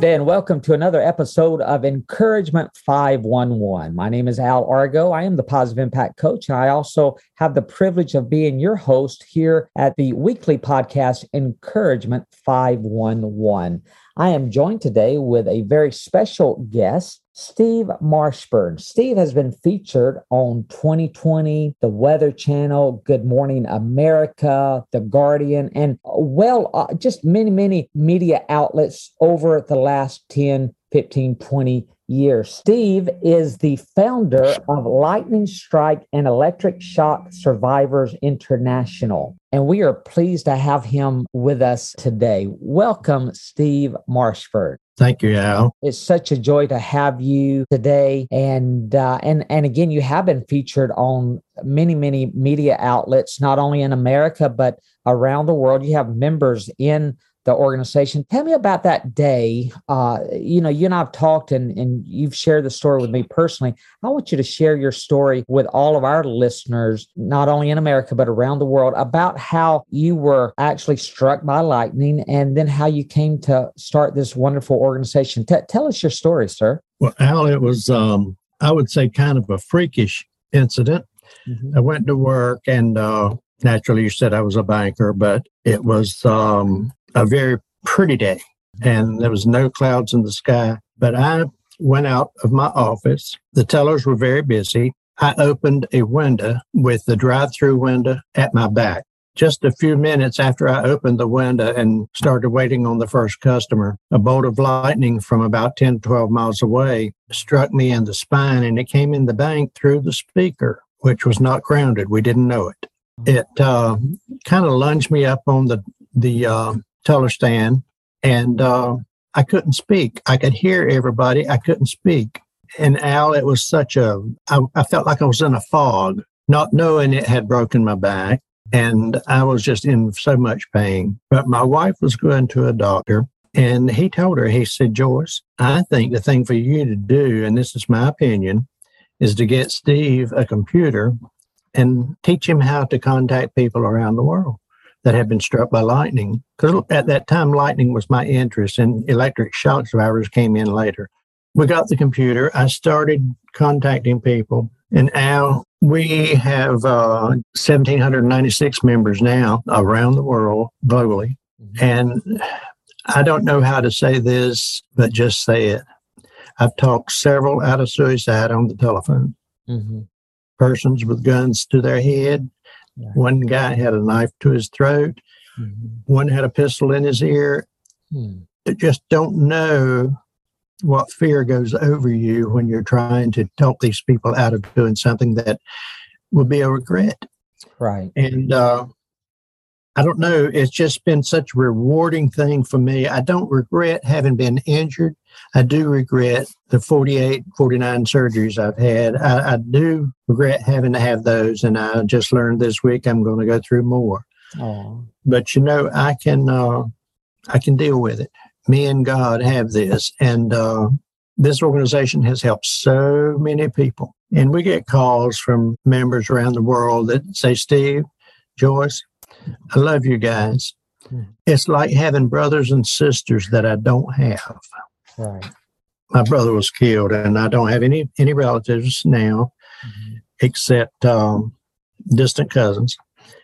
Day and welcome to another episode of Encouragement 511. My name is Al Argo. I am the Positive Impact Coach. And I also have the privilege of being your host here at the weekly podcast Encouragement 511. I am joined today with a very special guest, Steve Marshburn. Steve has been featured on 20/20, the Weather Channel, Good Morning America, The Guardian, and well, uh, just many, many media outlets over the last 10, 15, 20 years. Steve is the founder of Lightning Strike and Electric Shock Survivors International. And we are pleased to have him with us today. Welcome, Steve Marshburn. Thank you, Al. It's such a joy to have you today, and uh, and and again, you have been featured on many many media outlets, not only in America but around the world. You have members in the organization. Tell me about that day. Uh, you know, you and I've talked and, and you've shared the story with me personally. I want you to share your story with all of our listeners, not only in America, but around the world, about how you were actually struck by lightning and then how you came to start this wonderful organization. T- tell us your story, sir. Well, Al, it was, um, I would say, kind of a freakish incident. Mm-hmm. I went to work and uh, naturally you said I was a banker, but it was um, a very pretty day and there was no clouds in the sky. But I went out of my office. The tellers were very busy. I opened a window with the drive through window at my back. Just a few minutes after I opened the window and started waiting on the first customer, a bolt of lightning from about 10, 12 miles away struck me in the spine and it came in the bank through the speaker, which was not grounded. We didn't know it. It uh, kind of lunged me up on the, the uh, teller stand, and uh, I couldn't speak. I could hear everybody. I couldn't speak. And Al, it was such a. I, I felt like I was in a fog, not knowing it had broken my back. And I was just in so much pain. But my wife was going to a doctor, and he told her, he said, Joyce, I think the thing for you to do, and this is my opinion, is to get Steve a computer and teach him how to contact people around the world that had been struck by lightning. Because at that time, lightning was my interest, and electric shock survivors came in later. We got the computer. I started contacting people, and now we have uh, 1,796 members now around the world globally. Mm-hmm. And I don't know how to say this, but just say it. I've talked several out of suicide on the telephone. Mm-hmm. Persons with guns to their head, one guy had a knife to his throat. Mm-hmm. One had a pistol in his ear. Mm. just don't know what fear goes over you when you're trying to talk these people out of doing something that will be a regret. Right. And uh, I don't know. It's just been such a rewarding thing for me. I don't regret having been injured. I do regret the 48, 49 surgeries I've had. I, I do regret having to have those. And I just learned this week I'm going to go through more. Aww. But you know, I can, uh, I can deal with it. Me and God have this. And, uh, this organization has helped so many people. And we get calls from members around the world that say, Steve, Joyce, I love you guys. Hmm. It's like having brothers and sisters that I don't have. Right. My brother was killed, and I don't have any any relatives now, mm-hmm. except um, distant cousins.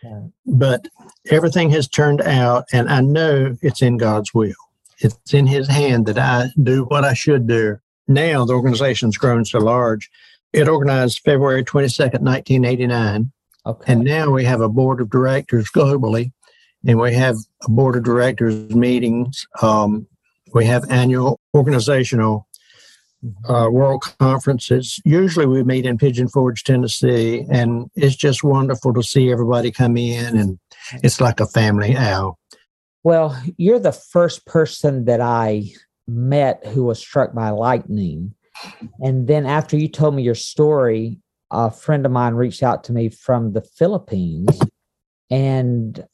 Right. But everything has turned out, and I know it's in God's will. It's in His hand that I do what I should do. Now the organization's grown so large. It organized February 22nd, 1989. Okay. And now we have a board of directors globally, and we have a board of directors meetings. Um, we have annual organizational mm-hmm. uh, world conferences. Usually we meet in Pigeon Forge, Tennessee, and it's just wonderful to see everybody come in, and it's like a family, Al. Well, you're the first person that I met who was struck by lightning. And then after you told me your story, a friend of mine reached out to me from the Philippines and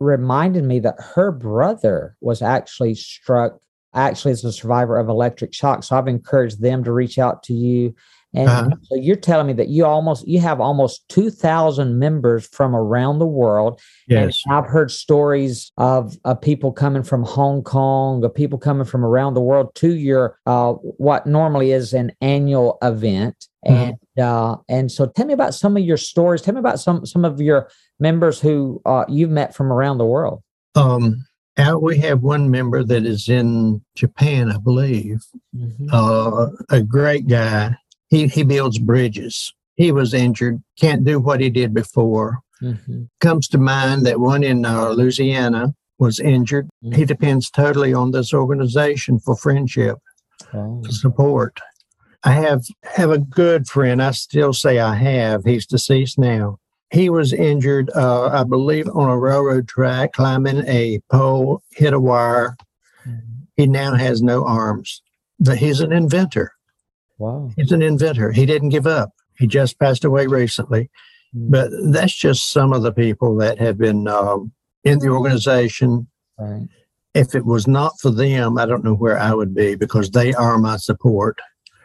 reminded me that her brother was actually struck actually is a survivor of electric shock. So I've encouraged them to reach out to you. And uh-huh. so you're telling me that you almost you have almost 2000 members from around the world. Yes. And I've heard stories of, of people coming from Hong Kong, of people coming from around the world to your uh, what normally is an annual event. Mm-hmm. And uh, and so tell me about some of your stories. Tell me about some some of your members who uh, you've met from around the world. Um out we have one member that is in Japan, I believe. Mm-hmm. Uh, a great guy he, he builds bridges. He was injured, can't do what he did before. Mm-hmm. Comes to mind that one in uh, Louisiana was injured. Mm-hmm. He depends totally on this organization for friendship, oh. for support. I have have a good friend. I still say I have. He's deceased now. He was injured, uh, I believe, on a railroad track, climbing a pole, hit a wire. He now has no arms, but he's an inventor. Wow. He's an inventor. He didn't give up. He just passed away recently. Mm. But that's just some of the people that have been um, in the organization. Right. If it was not for them, I don't know where I would be because they are my support.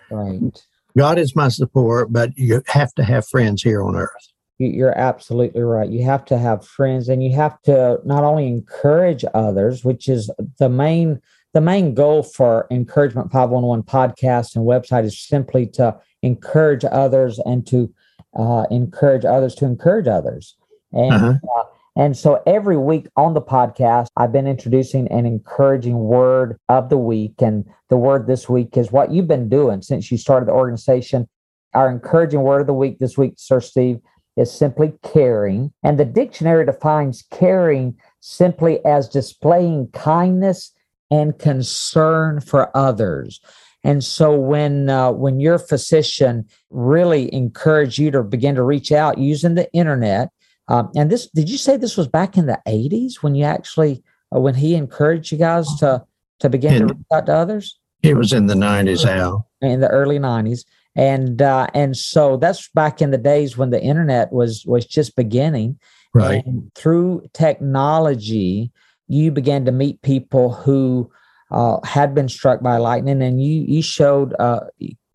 Right. God is my support, but you have to have friends here on earth. You're absolutely right. You have to have friends and you have to not only encourage others, which is the main the main goal for Encouragement 511 podcast and website is simply to encourage others and to uh, encourage others to encourage others. And uh-huh. uh, and so every week on the podcast, I've been introducing an encouraging word of the week. And the word this week is what you've been doing since you started the organization. Our encouraging word of the week this week, Sir Steve, is simply caring. And the dictionary defines caring simply as displaying kindness and concern for others. And so when uh, when your physician really encouraged you to begin to reach out using the internet, um, and this did you say this was back in the eighties when you actually uh, when he encouraged you guys to to begin in, to reach out to others? It was in the nineties, Al. In the early nineties, and uh, and so that's back in the days when the internet was was just beginning. Right. And through technology, you began to meet people who uh, had been struck by lightning, and you you showed uh,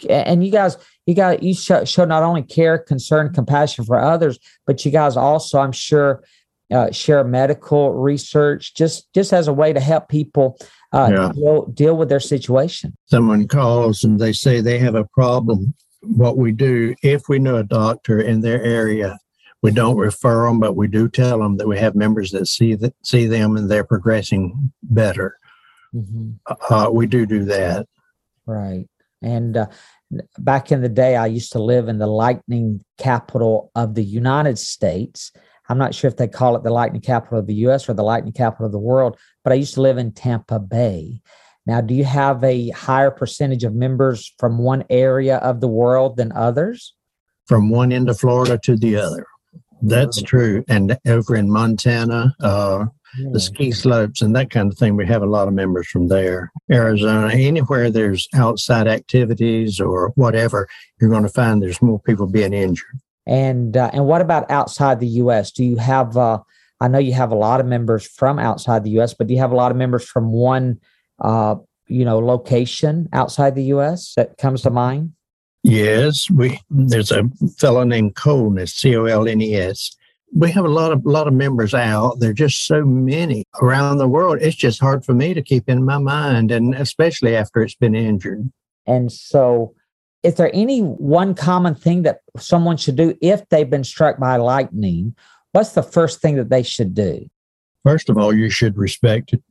and you guys you got you show, showed not only care, concern, compassion for others, but you guys also, I'm sure, uh, share medical research just just as a way to help people uh, yeah. deal, deal with their situation. Someone calls and they say they have a problem. What we do, if we know a doctor in their area, we don't refer them, but we do tell them that we have members that see that see them and they're progressing better. Mm-hmm. Uh, we do do that. Right. And uh, back in the day, I used to live in the lightning capital of the United States. I'm not sure if they call it the lightning capital of the U.S. or the lightning capital of the world, but I used to live in Tampa Bay. Now, do you have a higher percentage of members from one area of the world than others? From one end of Florida to the other. That's true. And over in Montana, uh, yeah. the ski slopes and that kind of thing, we have a lot of members from there. Arizona, anywhere there's outside activities or whatever, you're going to find there's more people being injured. And uh, and what about outside the U.S.? Do you have? Uh, I know you have a lot of members from outside the U.S., but do you have a lot of members from one, uh, you know, location outside the U.S. that comes to mind? Yes, we there's a fellow named Colnes, C O L N E S. We have a lot of lot of members out. There are just so many around the world. It's just hard for me to keep in my mind, and especially after it's been injured. And so, is there any one common thing that someone should do if they've been struck by lightning? What's the first thing that they should do? First of all, you should respect it.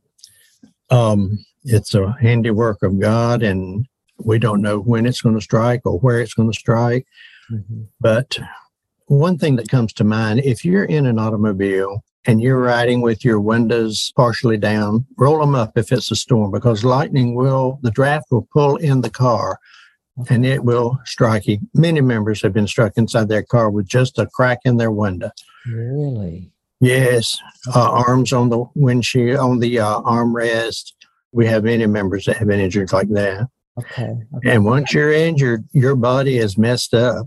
Um, it's a handiwork of God, and we don't know when it's going to strike or where it's going to strike. Mm-hmm. But one thing that comes to mind if you're in an automobile and you're riding with your windows partially down, roll them up if it's a storm because lightning will, the draft will pull in the car and it will strike you. Many members have been struck inside their car with just a crack in their window. Really? Yes. Uh, arms on the windshield, on the uh, armrest. We have many members that have been injured like that. Okay. okay. And once you're injured, your body is messed up.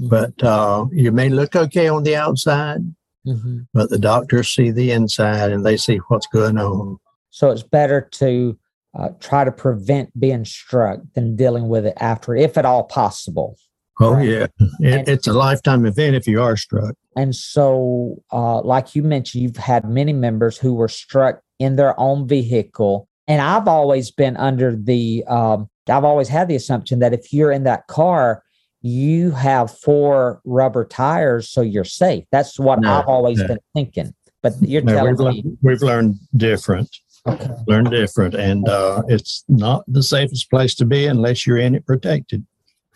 Mm-hmm. But uh, you may look okay on the outside, mm-hmm. but the doctors see the inside and they see what's going on. So it's better to uh, try to prevent being struck than dealing with it after, if at all possible. Oh, right? yeah. It, it's a lifetime event if you are struck. And so, uh, like you mentioned, you've had many members who were struck in their own vehicle. And I've always been under the, um, I've always had the assumption that if you're in that car, you have four rubber tires, so you're safe. That's what no, I've always no. been thinking. But you're no, telling we've me learned, we've learned different. Okay. Learn different, and uh, it's not the safest place to be unless you're in it protected.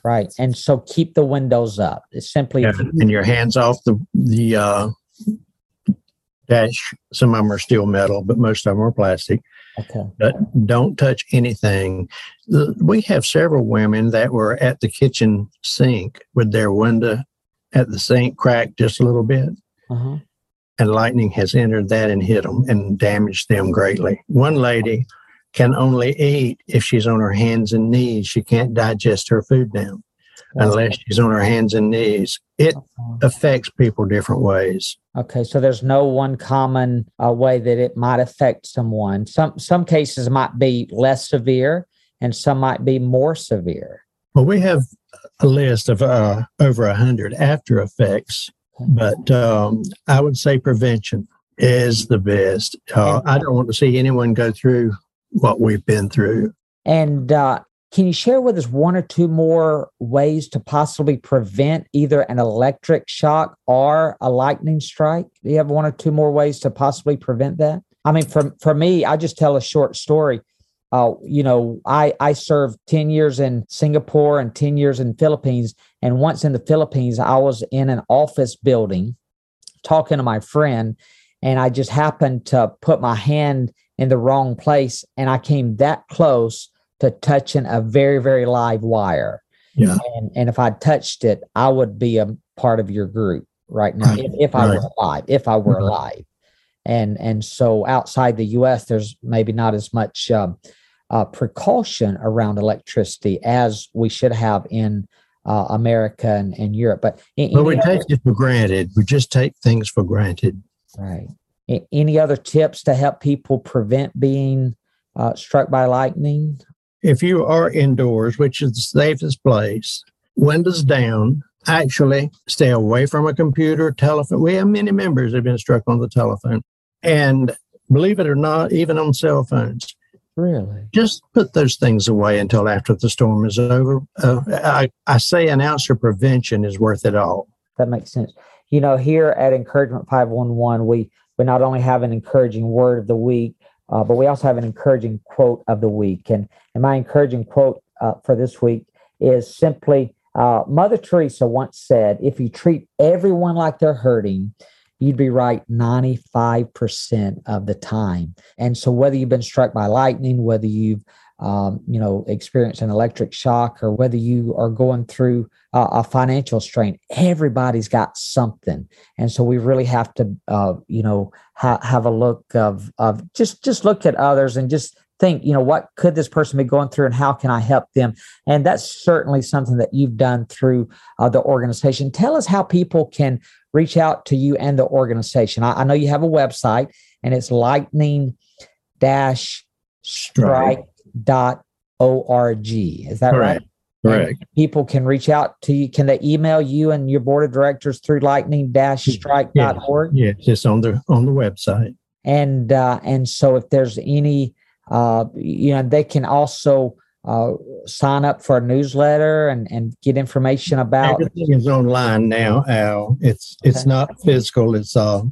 Right, and so keep the windows up. It's simply yeah, and your hands off the the uh, dash. Some of them are steel metal, but most of them are plastic. Okay. But don't touch anything. We have several women that were at the kitchen sink with their window at the sink cracked just a little bit. Uh-huh. And lightning has entered that and hit them and damaged them greatly. One lady can only eat if she's on her hands and knees. She can't digest her food now unless she's on her hands and knees. It affects people different ways. Okay, so there's no one common uh, way that it might affect someone. Some some cases might be less severe, and some might be more severe. Well, we have a list of uh, over a hundred after effects, but um, I would say prevention is the best. Uh, I don't want to see anyone go through what we've been through. And uh, can you share with us one or two more ways to possibly prevent either an electric shock or a lightning strike? Do you have one or two more ways to possibly prevent that? I mean, for, for me, I just tell a short story. Uh, you know, I, I served 10 years in Singapore and 10 years in Philippines. And once in the Philippines, I was in an office building talking to my friend, and I just happened to put my hand in the wrong place. And I came that close to touching a very, very live wire. Yeah. And, and if I touched it, I would be a part of your group right now right. if, if I right. were alive, if I were right. alive. And and so outside the U.S., there's maybe not as much um, uh, precaution around electricity as we should have in uh, America and, and Europe. But in, well, we take it for granted. We just take things for granted. Right. Any other tips to help people prevent being uh, struck by lightning? if you are indoors, which is the safest place, windows down, actually stay away from a computer, telephone. We have many members that have been struck on the telephone. And believe it or not, even on cell phones. Really? Just put those things away until after the storm is over. Uh, I, I say an ounce of prevention is worth it all. That makes sense. You know, here at Encouragement 511, we, we not only have an encouraging word of the week, uh, but we also have an encouraging quote of the week. And, and my encouraging quote uh, for this week is simply uh, Mother Teresa once said, If you treat everyone like they're hurting, you'd be right 95% of the time. And so, whether you've been struck by lightning, whether you've um, you know, experience an electric shock or whether you are going through uh, a financial strain, everybody's got something. And so we really have to, uh, you know, ha- have a look of, of just, just look at others and just think, you know, what could this person be going through and how can I help them? And that's certainly something that you've done through uh, the organization. Tell us how people can reach out to you and the organization. I, I know you have a website and it's lightning dash strike dot org. Is that Correct. right? Correct. And people can reach out to you. Can they email you and your board of directors through lightning strike.org? Yeah, just on the on the website. And uh, and so if there's any uh, you know, they can also uh, sign up for a newsletter and, and get information about everything is online now, Al. It's okay. it's not physical, it's uh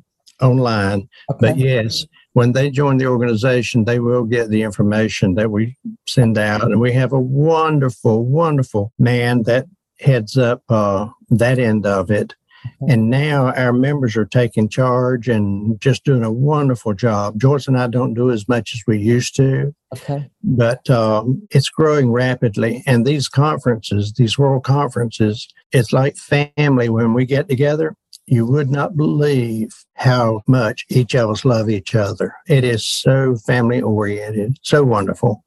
online. Okay. But yes, when they join the organization, they will get the information that we send out. And we have a wonderful, wonderful man that heads up uh, that end of it. And now our members are taking charge and just doing a wonderful job. Joyce and I don't do as much as we used to. Okay. But um, it's growing rapidly. And these conferences, these world conferences, it's like family when we get together you would not believe how much each of us love each other. It is so family oriented, so wonderful.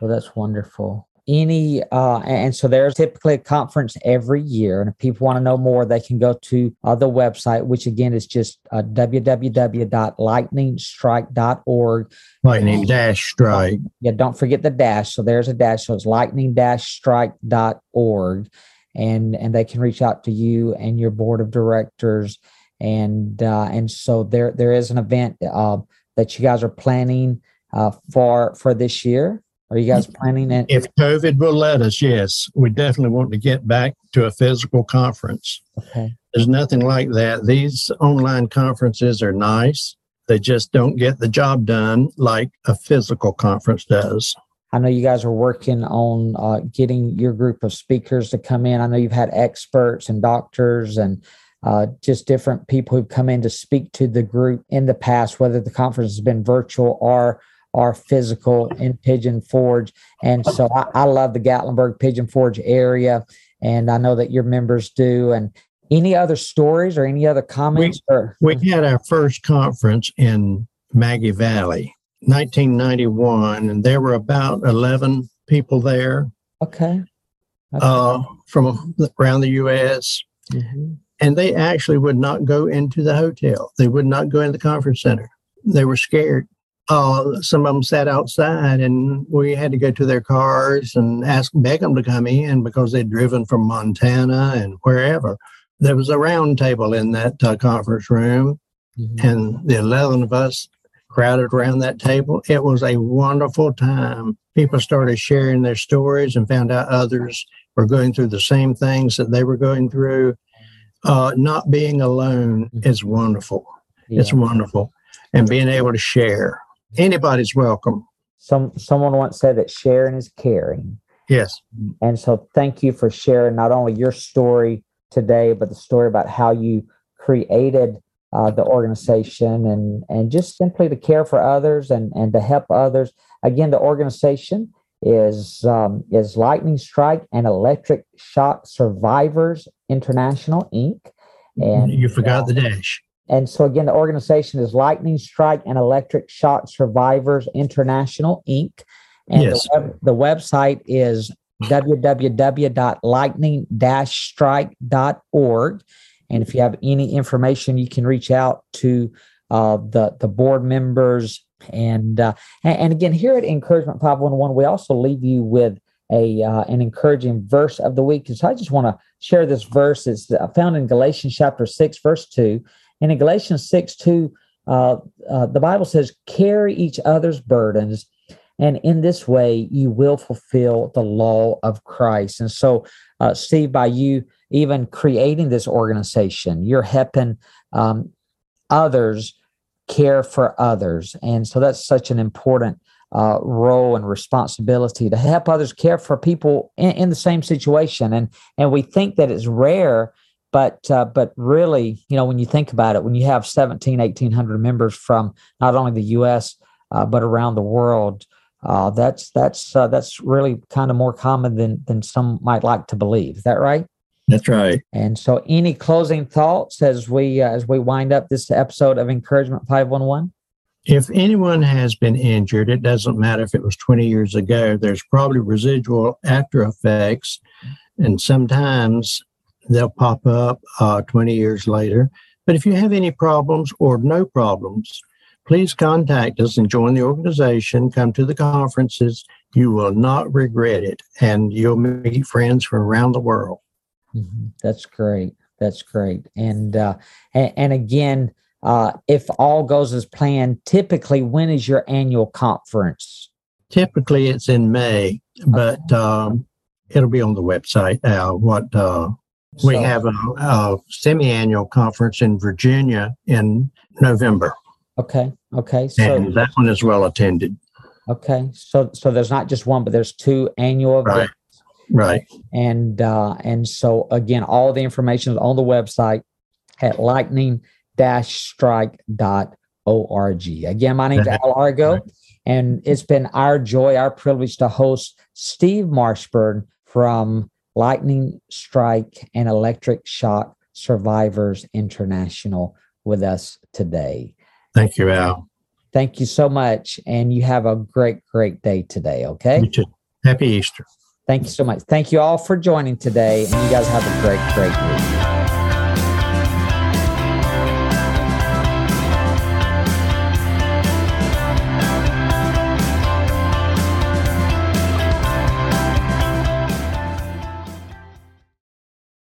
Well, that's wonderful. Any uh, and so there's typically a conference every year and if people want to know more they can go to uh, the website which again is just uh, www.lightningstrike.org lightning dash strike. Yeah don't forget the dash so there's a dash so it's lightning dash strike.org and and they can reach out to you and your board of directors and uh, and so there there is an event uh, that you guys are planning uh, for for this year are you guys planning it? If COVID will let us, yes, we definitely want to get back to a physical conference. Okay. There's nothing like that. These online conferences are nice. They just don't get the job done like a physical conference does. I know you guys are working on uh, getting your group of speakers to come in. I know you've had experts and doctors and uh, just different people who've come in to speak to the group in the past, whether the conference has been virtual or are physical in Pigeon Forge. And so I, I love the Gatlinburg Pigeon Forge area. And I know that your members do. And any other stories or any other comments? We, or, we had our first conference in Maggie Valley, 1991, and there were about 11 people there. Okay. okay. Uh, from around the U.S. Mm-hmm. And they actually would not go into the hotel. They would not go in the conference center. They were scared uh, some of them sat outside and we had to go to their cars and ask, beg them to come in because they'd driven from Montana and wherever. There was a round table in that uh, conference room, mm-hmm. and the 11 of us crowded around that table. It was a wonderful time. People started sharing their stories and found out others were going through the same things that they were going through. Uh, not being alone mm-hmm. is wonderful. Yeah. It's wonderful. And being able to share anybody's welcome. Some someone once said that sharing is caring. Yes. And so thank you for sharing not only your story today, but the story about how you created uh, the organization and and just simply to care for others and and to help others. Again, the organization is um, is Lightning Strike and Electric Shock Survivors International Inc. And you forgot uh, the dash. And so, again, the organization is Lightning Strike and Electric Shock Survivors International, Inc. And yes. the, web, the website is www.lightning strike.org. And if you have any information, you can reach out to uh, the, the board members. And, uh, and again, here at Encouragement 511, we also leave you with a uh, an encouraging verse of the week. And so I just want to share this verse. It's found in Galatians chapter 6, verse 2. And in Galatians 6 2, uh, uh, the Bible says, carry each other's burdens. And in this way, you will fulfill the law of Christ. And so, uh, Steve, by you even creating this organization, you're helping um, others care for others. And so that's such an important uh, role and responsibility to help others care for people in, in, the same situation. And and we think that it's rare but uh, but really you know when you think about it when you have 17 1800 members from not only the us uh, but around the world uh, that's that's uh, that's really kind of more common than than some might like to believe. Is that right? That's right. And so any closing thoughts as we uh, as we wind up this episode of encouragement 511 if anyone has been injured, it doesn't matter if it was 20 years ago, there's probably residual after effects. And sometimes they'll pop up uh, 20 years later. But if you have any problems or no problems, please contact us and join the organization. Come to the conferences. You will not regret it, and you'll meet friends from around the world. Mm-hmm. That's great. That's great. And uh, and, and again, uh, if all goes as planned, typically when is your annual conference? Typically, it's in May, but um, it'll be on the website. Uh, what uh, we so, have a, a semi-annual conference in Virginia in November. Okay. Okay. So and that one is well attended. Okay. So so there's not just one, but there's two annual events. Right. Right. And uh, and so again, all the information is on the website at lightning-strike.org. Again, my name is Al Argo, right. and it's been our joy, our privilege to host Steve Marshburn from Lightning Strike and Electric Shock Survivors International with us today. Thank you, Al. Thank you so much. And you have a great, great day today. Okay. You too. Happy Easter. Thank you so much. Thank you all for joining today. And you guys have a great, great week.